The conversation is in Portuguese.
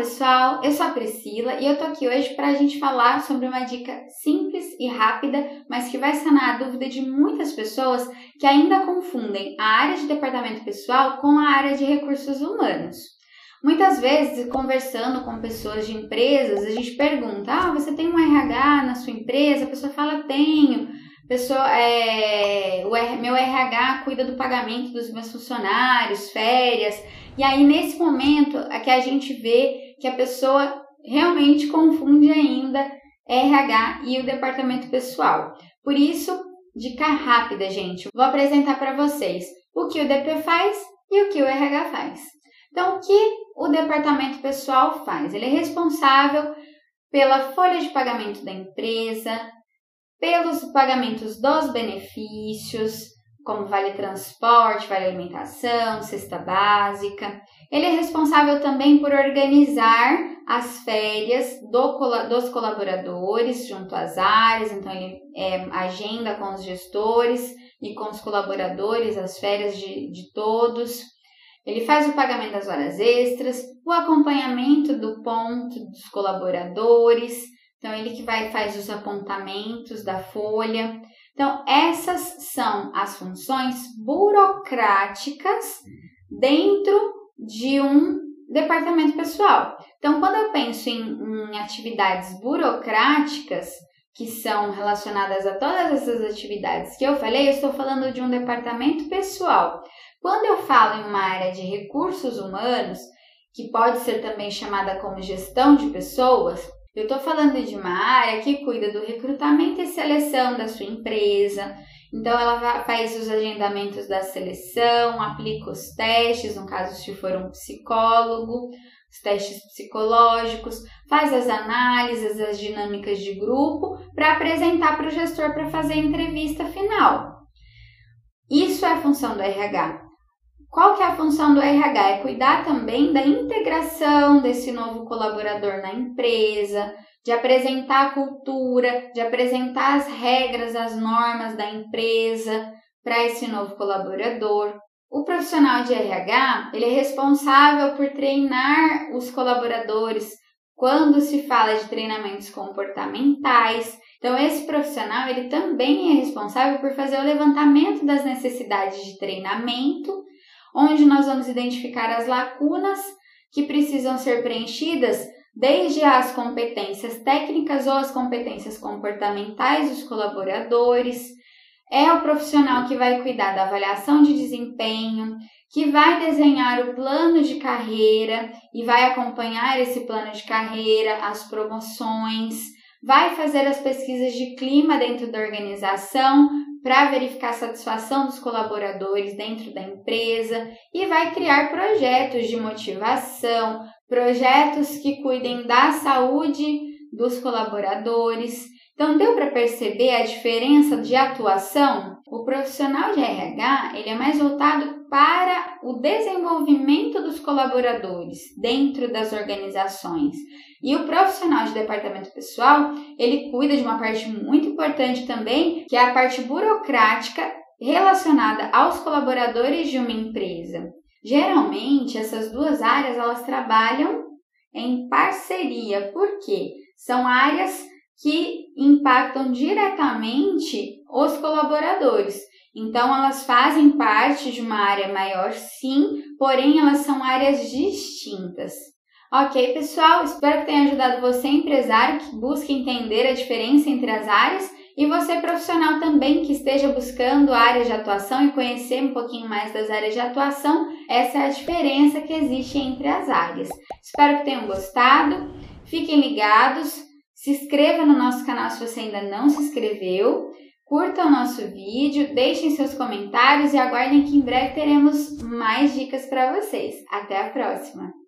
pessoal, eu sou a Priscila e eu tô aqui hoje para a gente falar sobre uma dica simples e rápida, mas que vai sanar a dúvida de muitas pessoas que ainda confundem a área de departamento pessoal com a área de recursos humanos. Muitas vezes, conversando com pessoas de empresas, a gente pergunta: Ah, você tem um RH na sua empresa? A pessoa fala: Tenho. Pessoa, é, o meu RH cuida do pagamento dos meus funcionários, férias. E aí, nesse momento, é que a gente vê que a pessoa realmente confunde ainda RH e o departamento pessoal. Por isso, dica rápida, gente. Vou apresentar para vocês o que o DP faz e o que o RH faz. Então, o que o departamento pessoal faz? Ele é responsável pela folha de pagamento da empresa, pelos pagamentos dos benefícios, como vale transporte, vale alimentação, cesta básica. Ele é responsável também por organizar as férias do, dos colaboradores junto às áreas, então ele é, agenda com os gestores e com os colaboradores as férias de, de todos. Ele faz o pagamento das horas extras, o acompanhamento do ponto dos colaboradores, então ele que vai faz os apontamentos da folha. Então essas são as funções burocráticas dentro de um departamento pessoal. Então quando eu penso em, em atividades burocráticas, que são relacionadas a todas essas atividades que eu falei, eu estou falando de um departamento pessoal. Quando eu falo em uma área de recursos humanos, que pode ser também chamada como gestão de pessoas, eu estou falando de uma área que cuida do recrutamento e seleção da sua empresa. Então, ela faz os agendamentos da seleção, aplica os testes, no caso, se for um psicólogo, os testes psicológicos, faz as análises, as dinâmicas de grupo para apresentar para o gestor para fazer a entrevista final. Isso é a função do RH. Qual que é a função do RH? É cuidar também da integração desse novo colaborador na empresa, de apresentar a cultura, de apresentar as regras, as normas da empresa para esse novo colaborador. O profissional de RH, ele é responsável por treinar os colaboradores quando se fala de treinamentos comportamentais. Então esse profissional, ele também é responsável por fazer o levantamento das necessidades de treinamento onde nós vamos identificar as lacunas que precisam ser preenchidas, desde as competências técnicas ou as competências comportamentais dos colaboradores. É o profissional que vai cuidar da avaliação de desempenho, que vai desenhar o plano de carreira e vai acompanhar esse plano de carreira, as promoções, vai fazer as pesquisas de clima dentro da organização para verificar a satisfação dos colaboradores dentro da empresa e vai criar projetos de motivação, projetos que cuidem da saúde dos colaboradores. Então deu para perceber a diferença de atuação? O profissional de RH, ele é mais voltado para o desenvolvimento dos colaboradores dentro das organizações. E o profissional de departamento pessoal, ele cuida de uma parte muito importante também, que é a parte burocrática relacionada aos colaboradores de uma empresa. Geralmente, essas duas áreas elas trabalham em parceria, porque são áreas que impactam diretamente os colaboradores. Então, elas fazem parte de uma área maior, sim, porém elas são áreas distintas. Ok, pessoal, espero que tenha ajudado você, empresário, que busque entender a diferença entre as áreas e você, profissional também, que esteja buscando áreas de atuação e conhecer um pouquinho mais das áreas de atuação. Essa é a diferença que existe entre as áreas. Espero que tenham gostado. Fiquem ligados. Se inscreva no nosso canal se você ainda não se inscreveu. Curta o nosso vídeo, deixem seus comentários e aguardem que em breve teremos mais dicas para vocês. Até a próxima!